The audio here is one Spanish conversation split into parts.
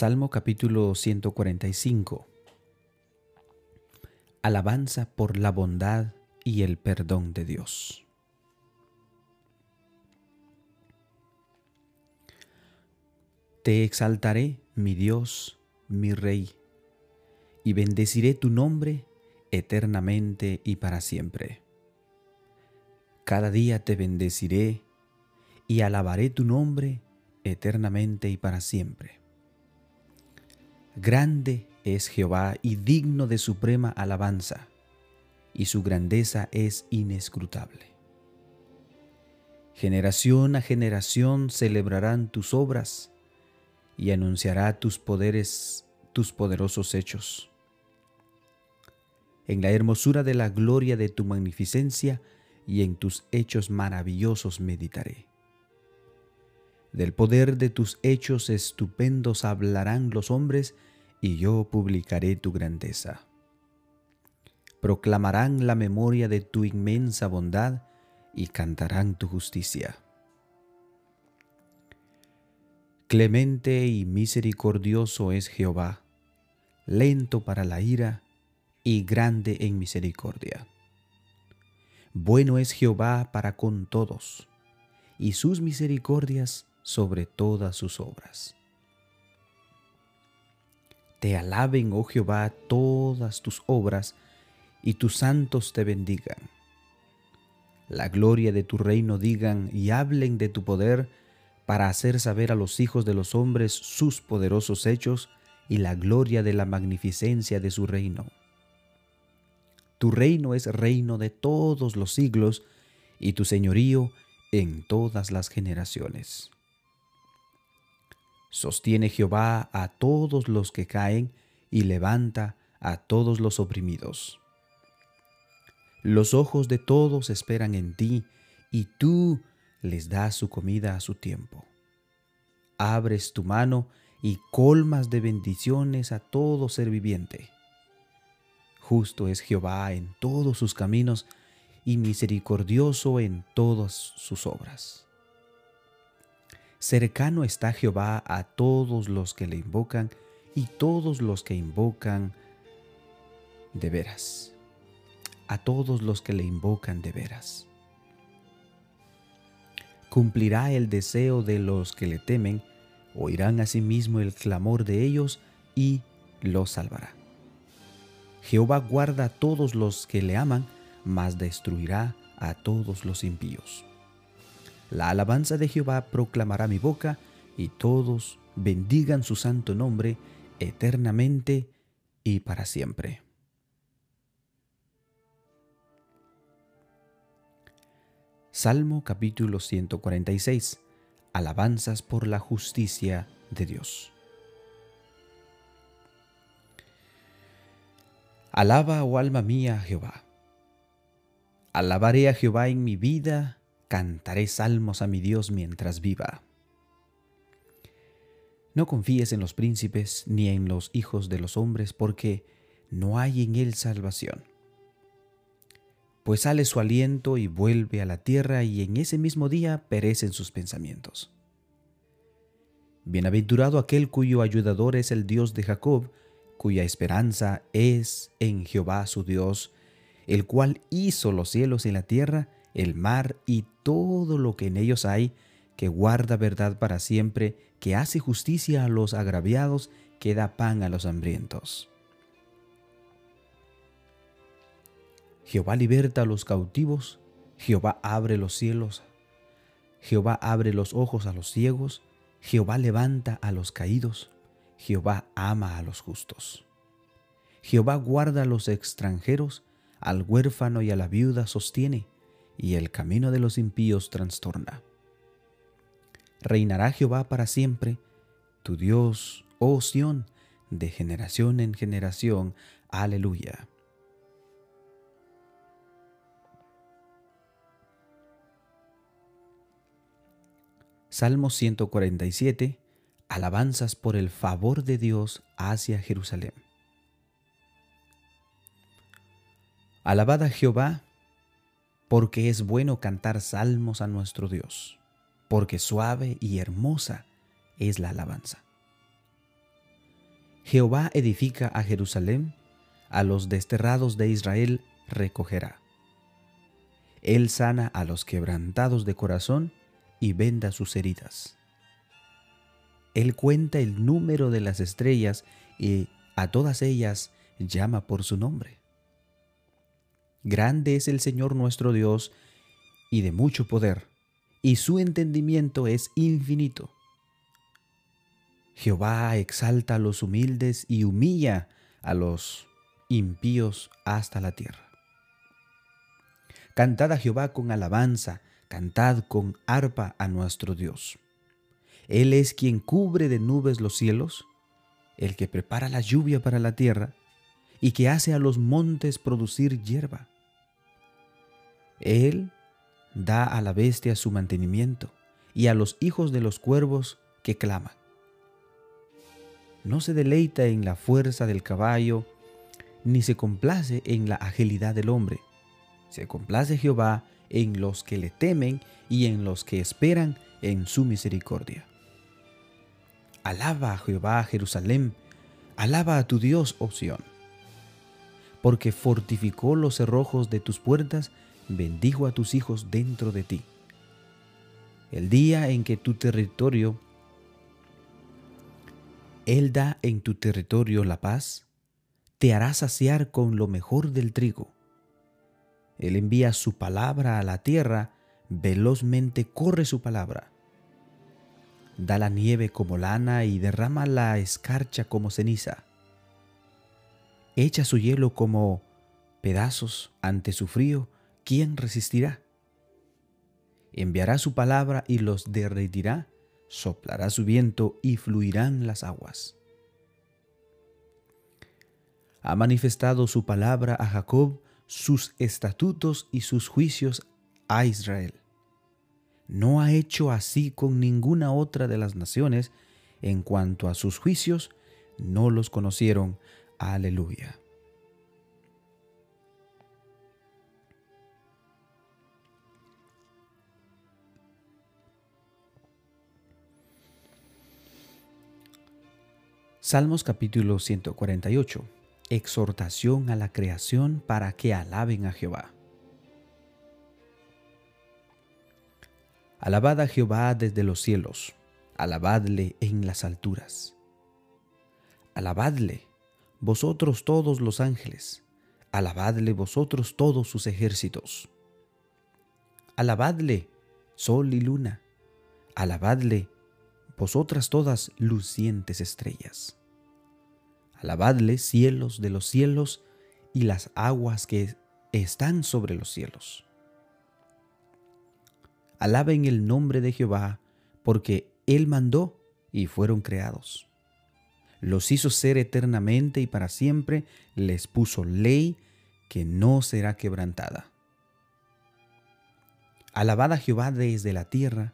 Salmo capítulo 145. Alabanza por la bondad y el perdón de Dios. Te exaltaré, mi Dios, mi Rey, y bendeciré tu nombre eternamente y para siempre. Cada día te bendeciré y alabaré tu nombre eternamente y para siempre Grande es Jehová y digno de suprema alabanza, y su grandeza es inescrutable. Generación a generación celebrarán tus obras y anunciará tus poderes, tus poderosos hechos. En la hermosura de la gloria de tu magnificencia y en tus hechos maravillosos meditaré. Del poder de tus hechos estupendos hablarán los hombres y yo publicaré tu grandeza. Proclamarán la memoria de tu inmensa bondad y cantarán tu justicia. Clemente y misericordioso es Jehová, lento para la ira y grande en misericordia. Bueno es Jehová para con todos, y sus misericordias sobre todas sus obras. Te alaben, oh Jehová, todas tus obras, y tus santos te bendigan. La gloria de tu reino digan y hablen de tu poder, para hacer saber a los hijos de los hombres sus poderosos hechos y la gloria de la magnificencia de su reino. Tu reino es reino de todos los siglos, y tu señorío en todas las generaciones. Sostiene Jehová a todos los que caen y levanta a todos los oprimidos. Los ojos de todos esperan en ti y tú les das su comida a su tiempo. Abres tu mano y colmas de bendiciones a todo ser viviente. Justo es Jehová en todos sus caminos y misericordioso en todas sus obras. Cercano está Jehová a todos los que le invocan y todos los que invocan de veras. A todos los que le invocan de veras. Cumplirá el deseo de los que le temen, oirán asimismo el clamor de ellos y los salvará. Jehová guarda a todos los que le aman, mas destruirá a todos los impíos. La alabanza de Jehová proclamará mi boca, y todos bendigan su santo nombre eternamente y para siempre. Salmo capítulo 146. Alabanzas por la justicia de Dios. Alaba, oh alma mía, a Jehová. Alabaré a Jehová en mi vida cantaré salmos a mi Dios mientras viva. No confíes en los príncipes ni en los hijos de los hombres, porque no hay en él salvación. Pues sale su aliento y vuelve a la tierra, y en ese mismo día perecen sus pensamientos. Bienaventurado aquel cuyo ayudador es el Dios de Jacob, cuya esperanza es en Jehová su Dios, el cual hizo los cielos y la tierra, el mar y todo lo que en ellos hay, que guarda verdad para siempre, que hace justicia a los agraviados, que da pan a los hambrientos. Jehová liberta a los cautivos, Jehová abre los cielos, Jehová abre los ojos a los ciegos, Jehová levanta a los caídos, Jehová ama a los justos. Jehová guarda a los extranjeros, al huérfano y a la viuda sostiene y el camino de los impíos trastorna. Reinará Jehová para siempre, tu Dios, oh Sión, de generación en generación. Aleluya. Salmo 147. Alabanzas por el favor de Dios hacia Jerusalén. Alabad a Jehová porque es bueno cantar salmos a nuestro Dios, porque suave y hermosa es la alabanza. Jehová edifica a Jerusalén, a los desterrados de Israel recogerá. Él sana a los quebrantados de corazón y venda sus heridas. Él cuenta el número de las estrellas y a todas ellas llama por su nombre. Grande es el Señor nuestro Dios y de mucho poder, y su entendimiento es infinito. Jehová exalta a los humildes y humilla a los impíos hasta la tierra. Cantad a Jehová con alabanza, cantad con arpa a nuestro Dios. Él es quien cubre de nubes los cielos, el que prepara la lluvia para la tierra y que hace a los montes producir hierba. Él da a la bestia su mantenimiento y a los hijos de los cuervos que claman. No se deleita en la fuerza del caballo, ni se complace en la agilidad del hombre. Se complace Jehová en los que le temen y en los que esperan en su misericordia. Alaba a Jehová Jerusalén, alaba a tu Dios, Opción, porque fortificó los cerrojos de tus puertas bendijo a tus hijos dentro de ti. El día en que tu territorio, Él da en tu territorio la paz, te hará saciar con lo mejor del trigo. Él envía su palabra a la tierra, velozmente corre su palabra. Da la nieve como lana y derrama la escarcha como ceniza. Echa su hielo como pedazos ante su frío ¿quién resistirá? Enviará su palabra y los derretirá, soplará su viento y fluirán las aguas. Ha manifestado su palabra a Jacob, sus estatutos y sus juicios a Israel. No ha hecho así con ninguna otra de las naciones, en cuanto a sus juicios, no los conocieron. Aleluya. Salmos capítulo 148. Exhortación a la creación para que alaben a Jehová. Alabad a Jehová desde los cielos, alabadle en las alturas. Alabadle, vosotros todos los ángeles, alabadle vosotros todos sus ejércitos. Alabadle, sol y luna, alabadle, vosotras todas lucientes estrellas. Alabadle cielos de los cielos y las aguas que están sobre los cielos. Alaben el nombre de Jehová, porque Él mandó y fueron creados. Los hizo ser eternamente y para siempre, les puso ley que no será quebrantada. Alabad a Jehová desde la tierra,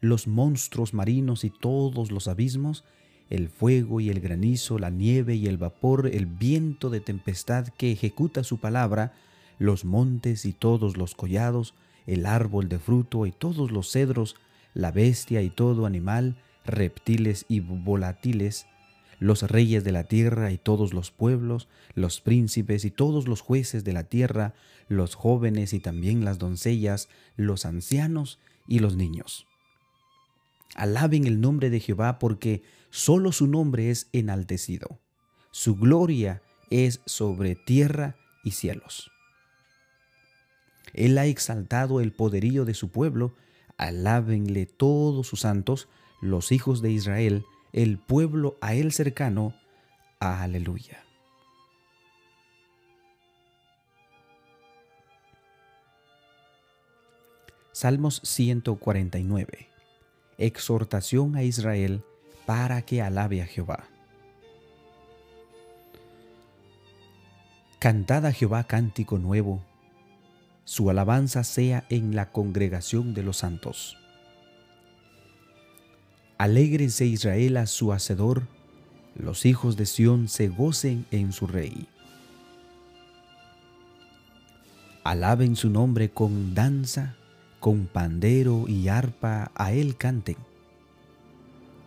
los monstruos marinos y todos los abismos, el fuego y el granizo, la nieve y el vapor, el viento de tempestad que ejecuta su palabra, los montes y todos los collados, el árbol de fruto y todos los cedros, la bestia y todo animal, reptiles y volátiles, los reyes de la tierra y todos los pueblos, los príncipes y todos los jueces de la tierra, los jóvenes y también las doncellas, los ancianos y los niños. Alaben el nombre de Jehová porque solo su nombre es enaltecido. Su gloria es sobre tierra y cielos. Él ha exaltado el poderío de su pueblo, alábenle todos sus santos, los hijos de Israel, el pueblo a él cercano. Aleluya. Salmos 149 exhortación a Israel para que alabe a Jehová. Cantad a Jehová cántico nuevo, su alabanza sea en la congregación de los santos. Alégrense Israel a su Hacedor, los hijos de Sión se gocen en su Rey. Alaben su nombre con danza con pandero y arpa a él canten.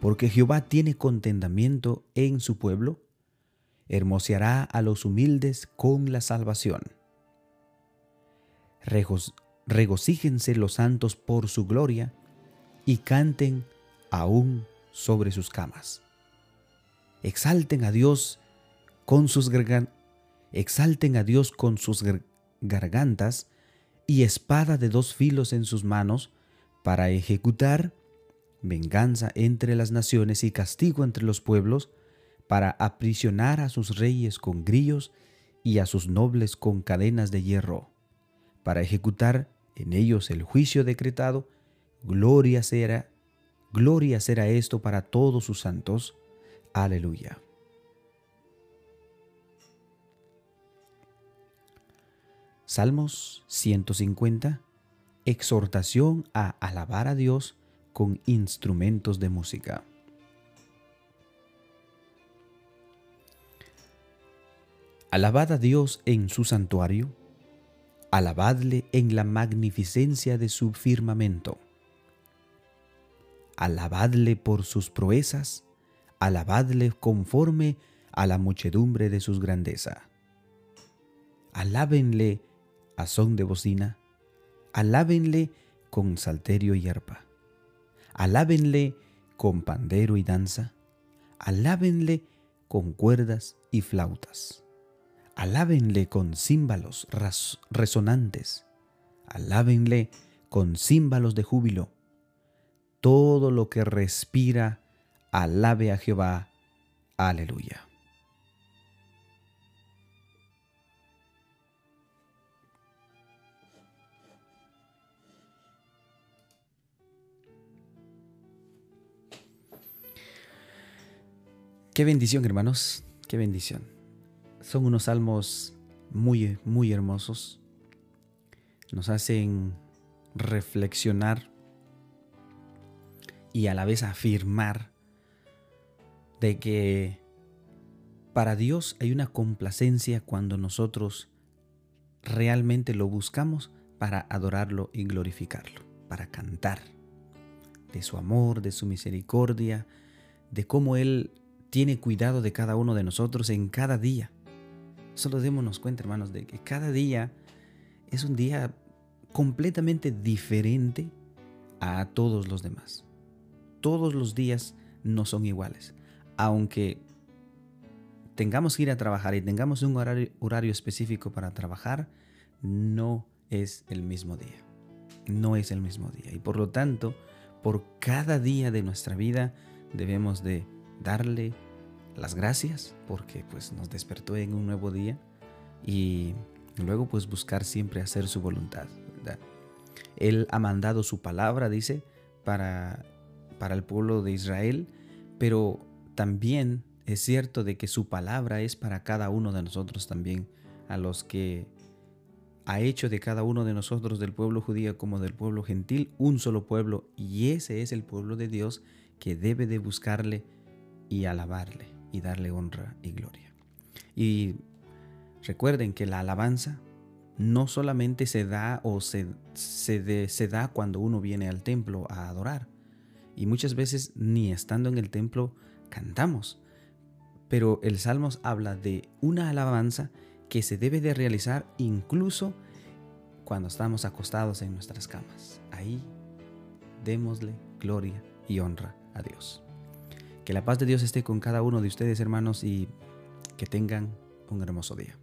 porque Jehová tiene contentamiento en su pueblo, hermoseará a los humildes con la salvación. regocíjense los santos por su gloria y canten aún sobre sus camas. Exalten a Dios con sus a Dios con sus gargantas y espada de dos filos en sus manos para ejecutar venganza entre las naciones y castigo entre los pueblos, para aprisionar a sus reyes con grillos y a sus nobles con cadenas de hierro, para ejecutar en ellos el juicio decretado, gloria será, gloria será esto para todos sus santos. Aleluya. Salmos 150. Exhortación a alabar a Dios con instrumentos de música. Alabad a Dios en su santuario, alabadle en la magnificencia de su firmamento. Alabadle por sus proezas, alabadle conforme a la muchedumbre de sus grandeza. Alábenle a son de bocina, alábenle con salterio y arpa. Alábenle con pandero y danza, alábenle con cuerdas y flautas. Alábenle con címbalos resonantes, alábenle con címbalos de júbilo. Todo lo que respira, alabe a Jehová. Aleluya. Qué bendición, hermanos, qué bendición. Son unos salmos muy, muy hermosos. Nos hacen reflexionar y a la vez afirmar de que para Dios hay una complacencia cuando nosotros realmente lo buscamos para adorarlo y glorificarlo, para cantar de su amor, de su misericordia, de cómo Él tiene cuidado de cada uno de nosotros en cada día. Solo démonos cuenta, hermanos, de que cada día es un día completamente diferente a todos los demás. Todos los días no son iguales. Aunque tengamos que ir a trabajar y tengamos un horario, horario específico para trabajar, no es el mismo día. No es el mismo día. Y por lo tanto, por cada día de nuestra vida debemos de darle las gracias porque pues nos despertó en un nuevo día y luego pues buscar siempre hacer su voluntad. Él ha mandado su palabra, dice, para, para el pueblo de Israel, pero también es cierto de que su palabra es para cada uno de nosotros también, a los que ha hecho de cada uno de nosotros, del pueblo judío como del pueblo gentil, un solo pueblo, y ese es el pueblo de Dios que debe de buscarle y alabarle y darle honra y gloria. Y recuerden que la alabanza no solamente se da o se, se, da cuando uno viene al templo a adorar. Y muchas veces ni estando en el templo cantamos. Pero el Salmos habla de una alabanza que se debe de realizar incluso cuando estamos acostados en nuestras camas. Ahí démosle gloria y honra a Dios. Que la paz de Dios esté con cada uno de ustedes, hermanos, y que tengan un hermoso día.